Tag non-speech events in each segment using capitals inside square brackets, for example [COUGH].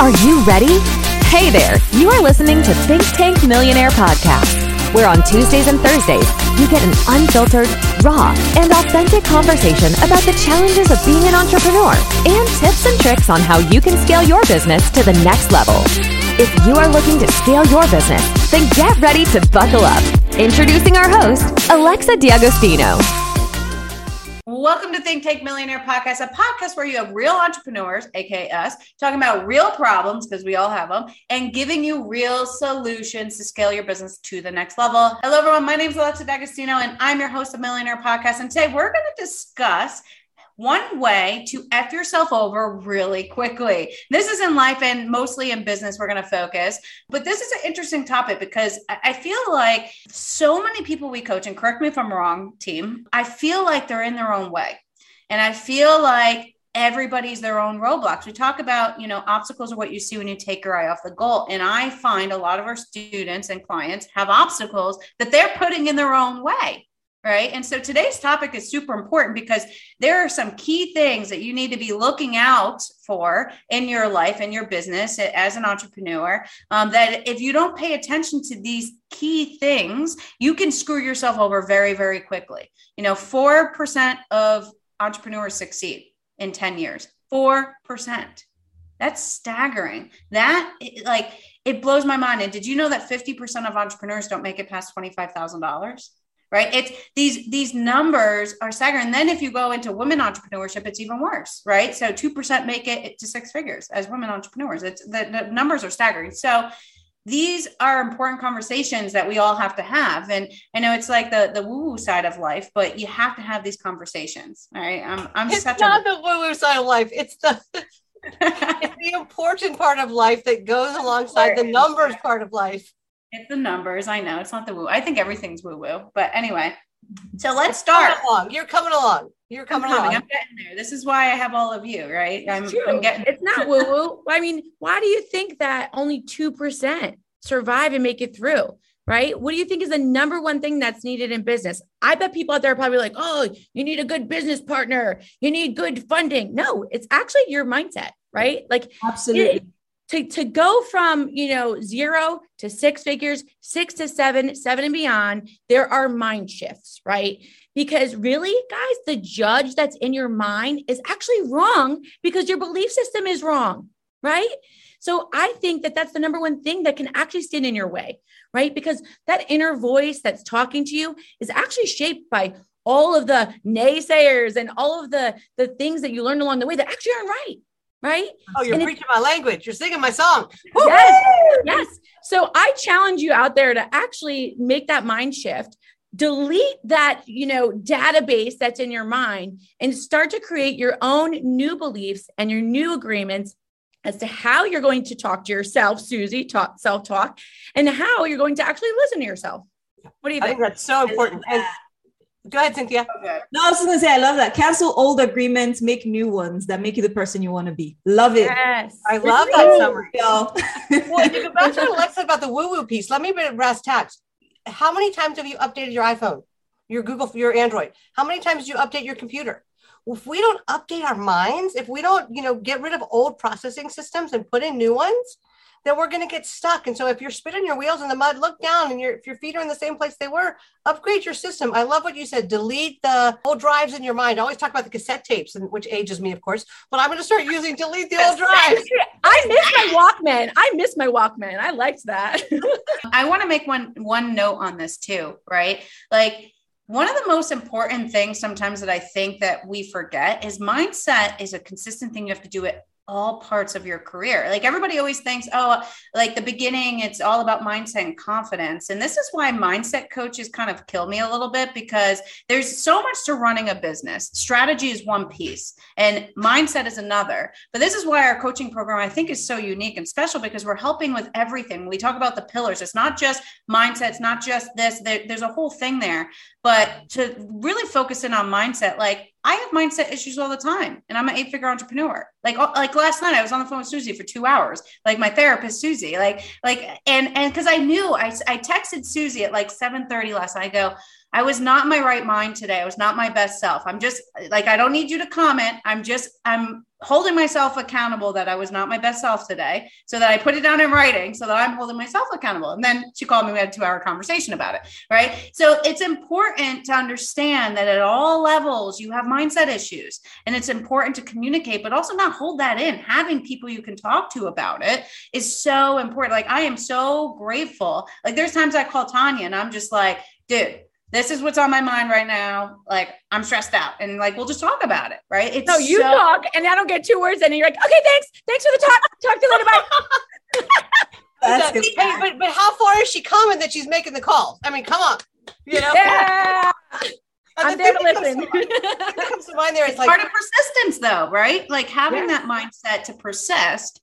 Are you ready? Hey there, you are listening to Thynk Tank Millionaire Podcast, where on Tuesdays and Thursdays, you get an unfiltered, raw, and authentic conversation about the challenges of being an entrepreneur and tips and tricks on how you can scale your business to the next level. If you are looking to scale your business, then get ready to buckle up. Introducing our host, Alexa D'Agostino. Welcome to Thynk Tank Millionaire Podcast, a podcast where you have real entrepreneurs, aka us, talking about real problems because we all have them, and giving you real solutions to scale your business to the next level. Hello, everyone. My name is Alexa D'Agostino, and I'm your host of Millionaire Podcast. And today we're going to discuss one way to F yourself over really quickly. This is in life and mostly in business, we're going to focus. But this is an interesting topic because I feel like so many people we coach, and correct me if I'm wrong, team, I feel like they're in their own way. And I feel like everybody's their own roadblocks. We talk about, you know, obstacles are what you see when you take your eye off the goal. And I find a lot of our students and clients have obstacles that they're putting in their own way right? And so today's topic is super important because there are some key things that you need to be looking out for in your life and your business as an entrepreneur. Um, that if you don't pay attention to these key things, you can screw yourself over very, very quickly. You know, 4% of entrepreneurs succeed in 10 years. 4%. That's staggering. That, like, it blows my mind. And did you know that 50% of entrepreneurs don't make it past $25,000? Right? It's these these numbers are staggering. And then if you go into women entrepreneurship it's even worse right? So 2% make it to six figures as women entrepreneurs. It's the, the numbers are staggering. So these are important conversations that we all have to have. And i know it's like the the woo woo side of life but you have to have these conversations all right? I'm, I'm it's such not a the woo woo side of life. It's the [LAUGHS] it's the [LAUGHS] important part of life that goes alongside the numbers part of life it's the numbers. I know it's not the woo. I think everything's woo woo. But anyway, so let's start. Coming along. You're coming along. You're coming, I'm along. I'm getting there. This is why I have all of you, right? I'm, I'm getting. It's not [LAUGHS] woo woo. I mean, why do you think that only two percent survive and make it through? Right? What do you think is the number one thing that's needed in business? I bet people out there are probably like, oh, you need a good business partner. You need good funding. No, it's actually your mindset, right? Like, absolutely. It, to, to go from you know zero to six figures six to seven seven and beyond there are mind shifts right? Because really guys the judge that's in your mind is actually wrong because your belief system is wrong right? So i think that that's the number one thing that can actually stand in your way right? Because that inner voice that's talking to you is actually shaped by all of the naysayers and all of the the things that you learned along the way that actually aren't right right? Oh, you're and preaching my language. You're singing my song. Yes, yes. So I challenge you out there to actually make that mind shift. Delete that, you know, database that's in your mind and start to create your own new beliefs and your new agreements as to how you're going to talk to yourself, Susie, talk, self-talk, and how you're going to actually listen to yourself. What do you I think? think that's so important. And Go ahead, Cynthia. Okay. No, I was gonna say I love that. Cancel old agreements, make new ones that make you the person you want to be. Love it. Yes. I love that summary. Y'all. Well, if you go back to Alexa about the woo woo piece, let me bring it brass tacks. How many times have you updated your iPhone, your Google, your Android? How many times do you update your computer? If we don't update our minds, if we don't, you know, get rid of old processing systems and put in new ones, then we're going to get stuck. And so if you're spinning your wheels in the mud, look down and your if your feet are in the same place they were, upgrade your system. I love what you said. Delete the old drives in your mind. I always talk about the cassette tapes, and which ages me, of course, but I'm going to start using delete the old drives. I miss my Walkman. I miss my Walkman. I liked that. [LAUGHS] I want to make one one note on this too, right? Like one of the most important things sometimes that I think that we forget is mindset is a consistent thing you have to do it all parts of your career. Like everybody always thinks, oh, like the beginning, it's all about mindset and confidence. And this is why mindset coaches kind of kill me a little bit because there's so much to running a business. Strategy is one piece and mindset is another. But this is why our coaching program, I think, is so unique and special because we're helping with everything. We talk about the pillars. It's not just mindset, it's not just this, there, there's a whole thing there. But to really focus in on mindset, like I have mindset issues all the time, and I'm an eight figure entrepreneur. Like, oh, like last night, I was on the phone with Susie for two hours. Like my therapist, Susie. Like, like, and and because I knew, I I texted Susie at like seven thirty last night. I go, I was not my right mind today. I was not my best self. I'm just like, I don't need you to comment. I'm just, I'm holding myself accountable that I was not my best self today so that I put it down in writing so that I'm holding myself accountable. And then she called me, we had a two hour conversation about it. Right. So it's important to understand that at all levels you have mindset issues and it's important to communicate, but also not hold that in. Having people you can talk to about it is so important. Like I am so grateful. Like there's times I call Tanya and I'm just like, dude, this is what's on my mind right now. Like I'm stressed out, and like we'll just talk about it, right? It's no, you so- talk, and I don't get two words, and you're like, okay, thanks, thanks for the talk. Talk to you later, bye. [LAUGHS] That's good. Hey, but but how far is she coming that she's making the calls? I mean, come on, you know. Yeah. [LAUGHS] I'm there to listen. comes to mind there is like part of persistence, though, right? Like having that mindset to persist.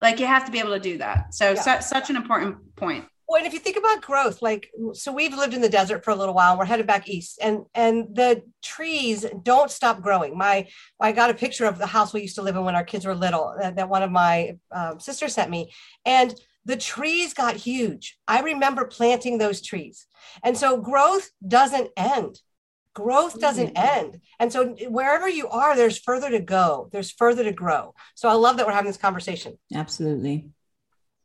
Like you have to be able to do that. So yeah. su- such an important point. Well, and if you think about growth, like so we've lived in the desert for a little while we're headed back east and and the trees don't stop growing. My I got a picture of the house we used to live in when our kids were little that, that one of my um, sisters sent me. And the trees got huge. I remember planting those trees. And so growth doesn't end. Growth doesn't mm-hmm. end. And so wherever you are, there's further to go. There's further to grow. So I love that we're having this conversation. Absolutely.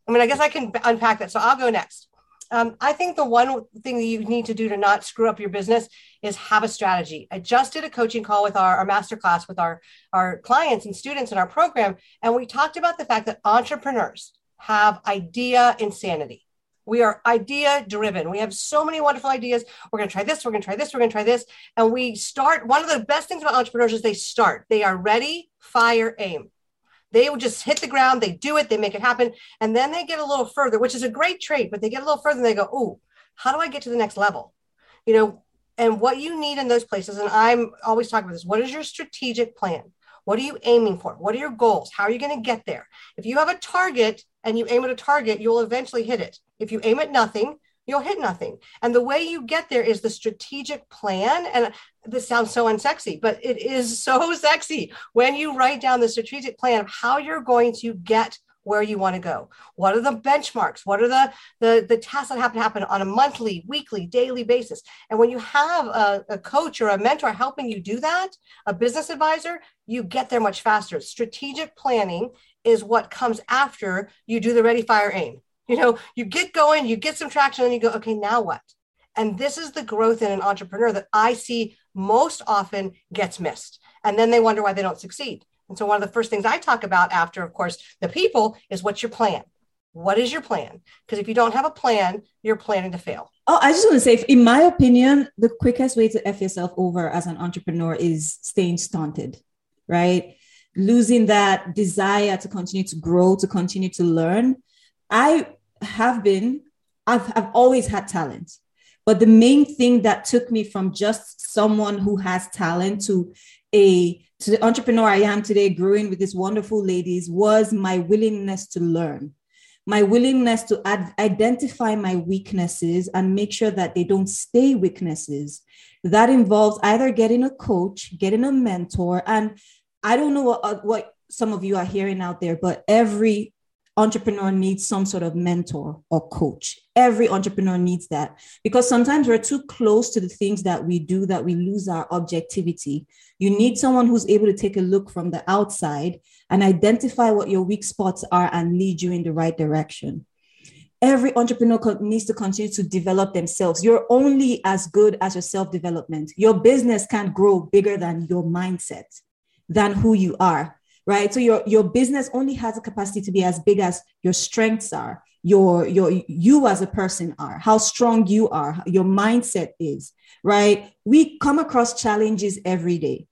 I mean, I guess I can unpack that. So I'll go next. Um, I think the one thing that you need to do to not screw up your business is have a strategy. I just did a coaching call with our, our masterclass with our, our clients and students in our program. And we talked about the fact that entrepreneurs have idea insanity. We are idea driven. We have so many wonderful ideas. We're going to try this. We're going to try this. We're going to try this. And we start. One of the best things about entrepreneurs is they start. They are ready, fire, aim. They would just hit the ground, they do it, they make it happen. And then they get a little further, which is a great trait, but they get a little further and they go, oh, how do I get to the next level? You know, and what you need in those places, and I'm always talking about this, what is your strategic plan? What are you aiming for? What are your goals? How are you going to get there? If you have a target and you aim at a target, you'll eventually hit it. If you aim at nothing, you'll hit nothing. And the way you get there is the strategic plan. And this sounds so unsexy, but it is [LAUGHS] so sexy when you write down the strategic plan of how you're going to get where you want to go. What are the benchmarks? What are the, the, the tasks that have to happen on a monthly, weekly, daily basis? And when you have a, a coach or a mentor helping you do that, a business advisor, you get there much faster. Strategic planning is what comes after you do the ready, fire, aim. You know, you get going, you get some traction, and you go, okay, now what? And this is the growth in an entrepreneur that I see most often gets missed. And then they wonder why they don't succeed. And so, one of the first things I talk about after, of course, the people is what's your plan? What is your plan? Because if you don't have a plan, you're planning to fail. Oh, I just want to say, in my opinion, the quickest way to F yourself over as an entrepreneur is staying stunted, right? Losing that desire to continue to grow, to continue to learn. I have been, I've, I've always had talent. But the main thing that took me from just someone who has talent to a to the entrepreneur I am today, growing with these wonderful ladies, was my willingness to learn, my willingness to ad- identify my weaknesses and make sure that they don't stay weaknesses. That involves either getting a coach, getting a mentor, and I don't know what, what some of you are hearing out there, but every entrepreneur needs some sort of mentor or coach. Every entrepreneur needs that because sometimes we're too close to the things that we do that we lose our objectivity. You need someone who's able to take a look from the outside and identify what your weak spots are and lead you in the right direction. Every entrepreneur needs to continue to develop themselves. You're only as good as your self development. Your business can't grow bigger than your mindset, than who you are right? So your your business only has a capacity to be as big as your strengths are, your your you as a person are, how strong you are, your mindset is, right? We come across challenges every day.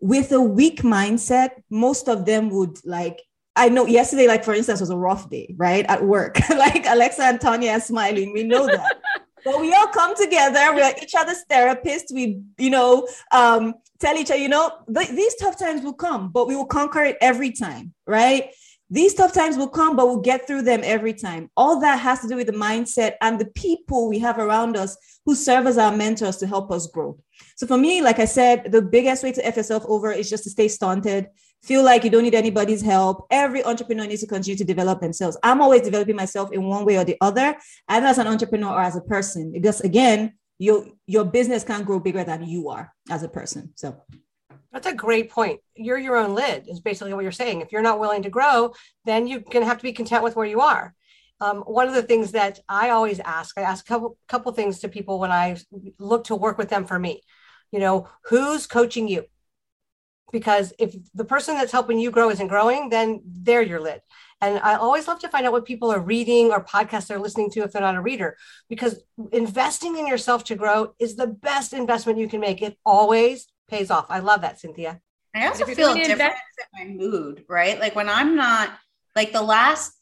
With a weak mindset, most of them would like I know yesterday, like for instance, was a rough day, right? At work. [LAUGHS] like Alexa and Tanya are smiling. We know that. [LAUGHS] but we all come together. We're each other's therapists. We, you know, um, tell each other, you know, th- these tough times will come, but we will conquer it every time, right? These tough times will come, but we'll get through them every time. All that has to do with the mindset and the people we have around us who serve as our mentors to help us grow. So for me, like I said, the biggest way to F yourself over is just to stay stunted, feel like you don't need anybody's help. Every entrepreneur needs to continue to develop themselves. I'm always developing myself in one way or the other, either as an entrepreneur or as a person, because again, your your business can't grow bigger than you are as a person. So that's a great point. You're your own lid, is basically what you're saying. If you're not willing to grow, then you're going to have to be content with where you are. Um, one of the things that I always ask, I ask a couple, couple things to people when I look to work with them for me. You know, who's coaching you? Because if the person that's helping you grow isn't growing, then they're your lid. And I always love to find out what people are reading or podcasts they're listening to if they're not a reader, because investing in yourself to grow is the best investment you can make. It always pays off. I love that, Cynthia. I also feel different in my mood, right? Like when I'm not like the last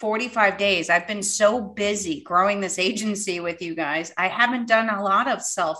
45 days, I've been so busy growing this agency with you guys. I haven't done a lot of self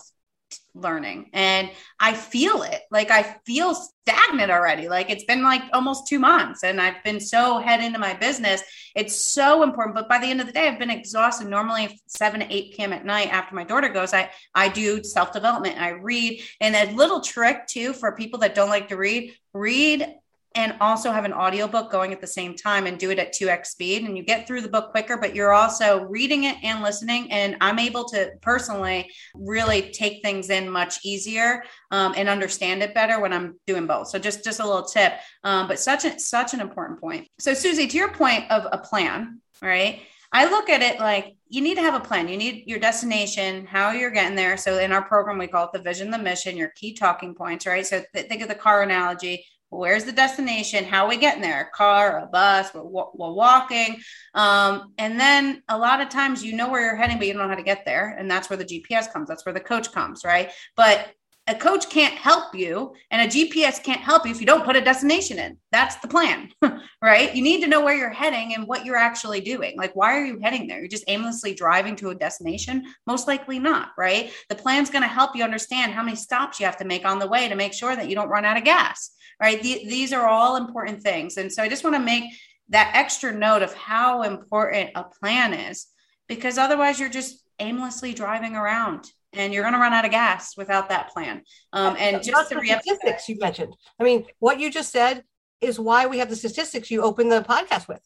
learning and I feel it. Like I feel stagnant already. Like it's been like almost two months and I've been so head into my business. It's so important. But by the end of the day, I've been exhausted. Normally 7 to 8 p.m. at night after my daughter goes, I, I do self-development. I read. And a little trick too for people that don't like to read, read and also have an audiobook going at the same time and do it at 2x speed and you get through the book quicker but you're also reading it and listening and i'm able to personally really take things in much easier um, and understand it better when i'm doing both so just just a little tip um, but such a such an important point so susie to your point of a plan right I look at it like you need to have a plan. You need your destination, how you're getting there. So in our program, we call it the vision, the mission, your key talking points, right? So th- think of the car analogy where's the destination? How are we getting there? A car a bus we're, we're walking. Um, and then a lot of times you know where you're heading but you don't know how to get there. And that's where the gps comes. That's where the coach comes right? But a coach can't help you and a gps can't help you if you don't put a destination in. That's the plan [LAUGHS] right? You need to know where you're heading and what you're actually doing. Like why are you heading there? You're just aimlessly driving to a destination? Most likely not right? The plan's going to help you understand how many stops you have to make on the way to make sure that you don't run out of gas right? The, these are all important things. And so I just want to make that extra note of how important a plan is because otherwise you're just aimlessly driving around and you're going to run out of gas without that plan. Um, and just the statistics you mentioned. I mean, what you just said is why we have the statistics you open the podcast with.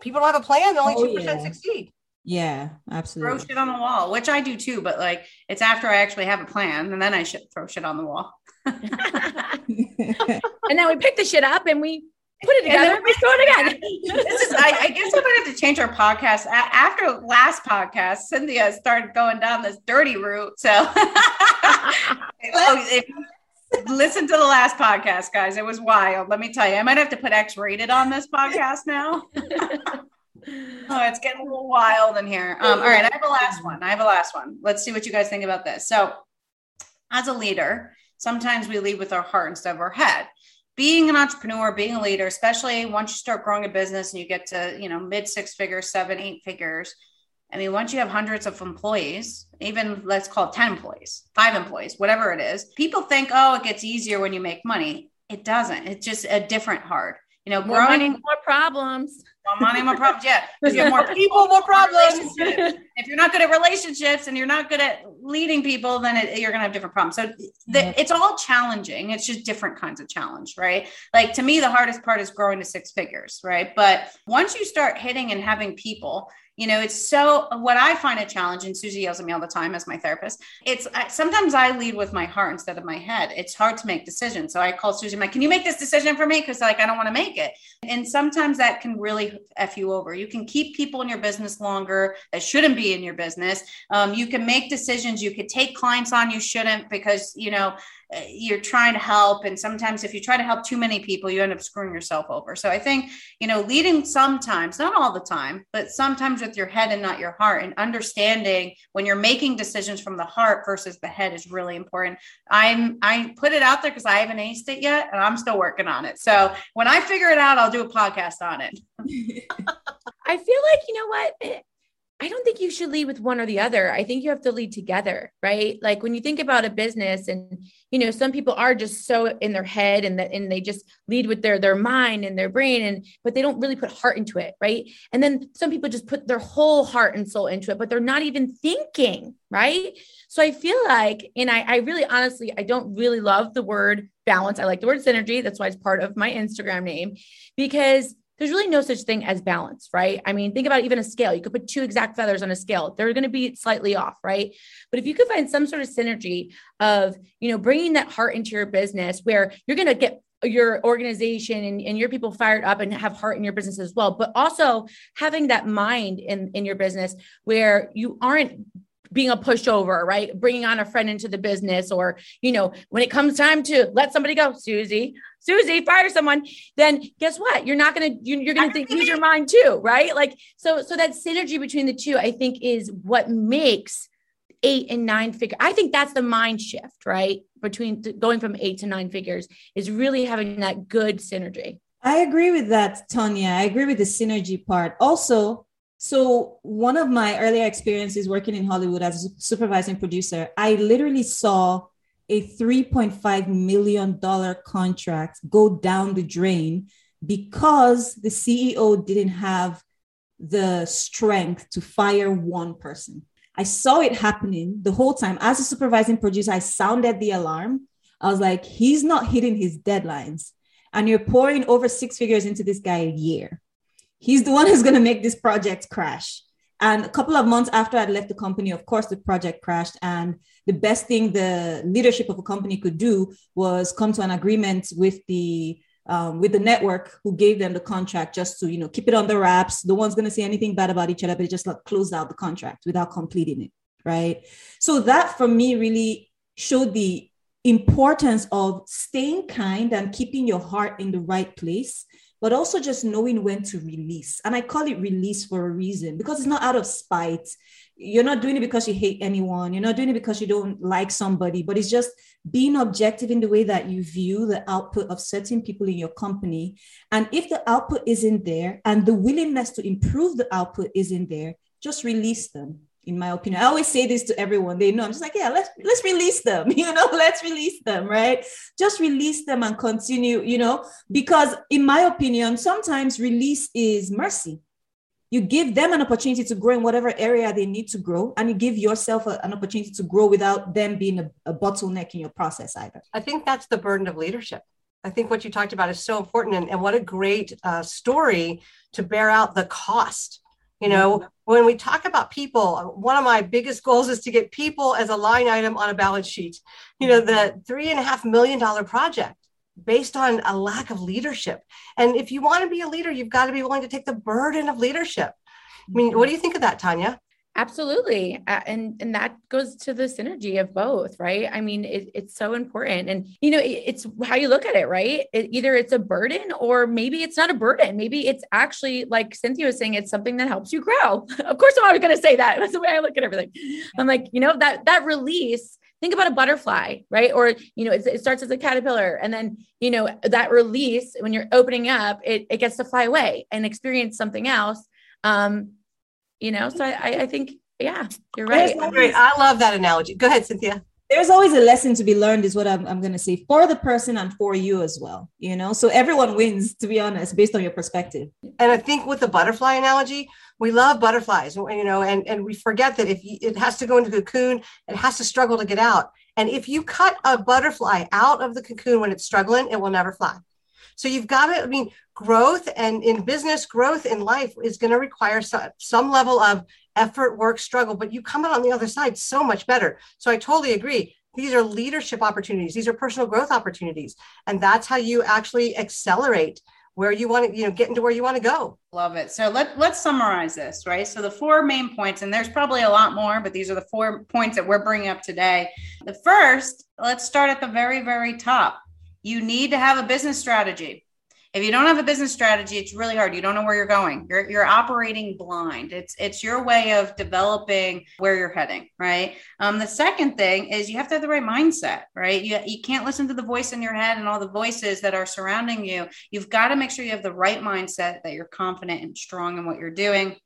People don't have a plan; only oh, two oh, percent yeah. succeed. Yeah, absolutely. Throw shit on the wall, which I do too, but like it's after I actually have a plan, and then I should throw shit on the wall. [LAUGHS] [LAUGHS] [LAUGHS] and then we pick the shit up and we put it together and, we throw it again. [LAUGHS] [LAUGHS] this is, I, I guess I'm going to have to change our podcast. After last podcast, Cynthia started going down this dirty route. So, [LAUGHS] oh, if, listen to the last podcast, guys. It was wild. Let me tell you, I might have to put X rated on this podcast now. oh, it's getting a little wild in here. Um, all right, I have a last one. I have a last one. Let's see what you guys think about this. So, as a leader, sometimes we lead with our heart instead of our head being an entrepreneur being a leader especially once you start growing a business and you get to you know mid six figures seven eight figures i mean once you have hundreds of employees even let's call it 10 employees five employees whatever it is people think oh it gets easier when you make money. It doesn't. It's just a different hard. You know more growing money, more problems more money, more problems. Yeah, because you have more people, more problems. if you're not good at relationships and you're not good at leading people, then it, you're going to have different problems. So the, it's all challenging. It's just different kinds of challenge, right? Like to me, the hardest part is growing to six figures, right? But once you start hitting and having people, you know, it's so what I find a challenge, and Susie yells at me all the time as my therapist. It's I, sometimes I lead with my heart instead of my head. It's hard to make decisions. So I call Susie, I'm like, can you make this decision for me? Because like I don't want to make it. And sometimes that can really f you over. You can keep people in your business longer that shouldn't be in your business. Um, you can make decisions. You could take clients on you shouldn't because you know you're trying to help and sometimes if you try to help too many people you end up screwing yourself over. So i think you know leading sometimes not all the time but sometimes with your head and not your heart and understanding when you're making decisions from the heart versus the head is really important. I'm i put it out there because i haven't aced it yet and i'm still working on it. So when i figure it out i'll do a podcast on it. [LAUGHS] I feel like you know what I don't think you should lead with one or the other. I think you have to lead together, right? Like when you think about a business and you know, some people are just so in their head and that and they just lead with their their mind and their brain and but they don't really put heart into it, right? And then some people just put their whole heart and soul into it, but they're not even thinking, right? So I feel like, and I, I really honestly, I don't really love the word balance. I like the word synergy. That's why it's part of my Instagram name because there's really no such thing as balance, right? I mean, think about even a scale. You could put two exact feathers on a scale. They're going to be slightly off, right? But if you could find some sort of synergy of, you know, bringing that heart into your business where you're going to get your organization and, and your people fired up and have heart in your business as well, but also having that mind in, in your business where you aren't being a pushover, right? Bringing on a friend into the business, or, you know, when it comes time to let somebody go, Susie, Susie, fire someone, then guess what? You're not going to, you're going to think, use your mind too, right? Like, so, so that synergy between the two, I think is what makes eight and nine figure. I think that's the mind shift, right? Between going from eight to nine figures is really having that good synergy. I agree with that, Tanya. I agree with the synergy part. Also, so one of my earlier experiences working in Hollywood as a supervising producer, I literally saw a $3.5 million contract go down the drain because the CEO didn't have the strength to fire one person. I saw it happening the whole time. As a supervising producer, I sounded the alarm. I was like, he's not hitting his deadlines. And you're pouring over six figures into this guy a year. He's the one who's going to make this project crash. And a couple of months after I'd left the company, of course, the project crashed. And the best thing the leadership of a company could do was come to an agreement with the um, with the network who gave them the contract just to you know keep it on the wraps no one's going to say anything bad about each other but just like close out the contract without completing it right so that for me really showed the importance of staying kind and keeping your heart in the right place but also just knowing when to release. And i call it release for a reason because it's not out of spite. You're not doing it because you hate anyone. You're not doing it because you don't like somebody but it's just being objective in the way that you view the output of certain people in your company. And if the output isn't there and the willingness to improve the output isn't there just release them in my opinion i always say this to everyone they know i'm just like yeah let's let's release them [LAUGHS] you know let's release them right? Just release them and continue you know because in my opinion sometimes release is mercy. You give them an opportunity to grow in whatever area they need to grow and you give yourself a, an opportunity to grow without them being a, a, bottleneck in your process either. I think that's the burden of leadership. I think what you talked about is so important and, and what a great uh, story to bear out the cost you know when we talk about people one of my biggest goals is to get people as a line item on a balance sheet you know the three and a half million dollar project based on a lack of leadership. And if you want to be a leader, you've got to be willing to take the burden of leadership. I mean, what do you think of that, Tanya? Absolutely. Uh, and and that goes to the synergy of both, right? I mean, it, it's so important. And, you know, it, it's how you look at it, right? It, either it's a burden or maybe it's not a burden. Maybe it's actually, like Cynthia was saying, it's something that helps you grow. [LAUGHS] of course, I'm always going to say that. [LAUGHS] That's the way I look at everything. I'm like, you know, that that release think about a butterfly, right? Or, you know, it, it, starts as a caterpillar and then, you know, that release when you're opening up, it, it gets to fly away and experience something else. Um, you know, so I, I think, yeah, you're right. Great. I love that analogy. Go ahead, Cynthia there's always a lesson to be learned is what I'm, I'm going to say for the person and for you as well you know so everyone wins to be honest based on your perspective and i think with the butterfly analogy we love butterflies you know and, and we forget that if it has to go into cocoon it has to struggle to get out and if you cut a butterfly out of the cocoon when it's struggling it will never fly so you've got to i mean growth and in business growth in life is going to require some, some level of effort, work, struggle, but you come out on the other side so much better. So I totally agree. These are leadership opportunities. These are personal growth opportunities. And that's how you actually accelerate where you want to, you know, get into where you want to go. Love it. So let, let's summarize this, right? So the four main points, and there's probably a lot more, but these are the four points that we're bringing up today. The first, let's start at the very, very top. You need to have a business strategy. If you don't have a business strategy it's really hard. You don't know where you're going. You're, you're operating blind. It's it's your way of developing where you're heading right? Um, the second thing is you have to have the right mindset right? You, you can't listen to the voice in your head and all the voices that are surrounding you. You've got to make sure you have the right mindset that you're confident and strong in what you're doing.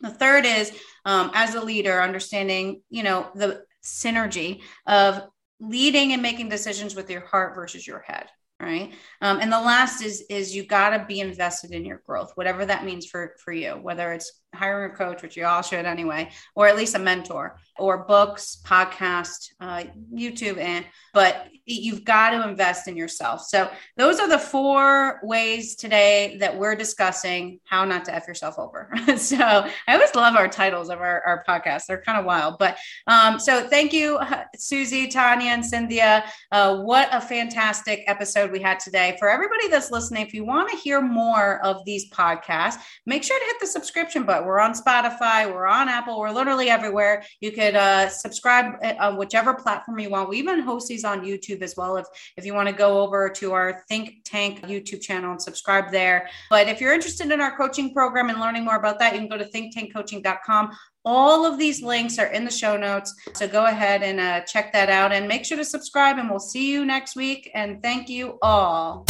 The third is um, as a leader understanding you know the synergy of leading and making decisions with your heart versus your head right? Um, and the last is is you got to be invested in your growth whatever that means for for you whether it's hiring a coach, which you all should anyway, or at least a mentor, or books, podcast, uh, YouTube, and but you've got to invest in yourself. So those are the four ways today that we're discussing how not to f yourself over. [LAUGHS] so I always love our titles of our, our podcast; they're kind of wild. But um, so thank you, Susie, Tanya, and Cynthia. Uh, what a fantastic episode we had today. For everybody that's listening, if you want to hear more of these podcasts, make sure to hit the subscription button. We're on Spotify, we're on Apple, we're literally everywhere. You could uh, subscribe uh, on whichever platform you want. We even host these on YouTube as well. If if you want to go over to our Thynk Tank YouTube channel and subscribe there. But if you're interested in our coaching program and learning more about that, you can go to thynktankcoaching.com. All of these links are in the show notes. So go ahead and uh, check that out and make sure to subscribe. And we'll see you next week. And thank you all.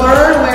Learn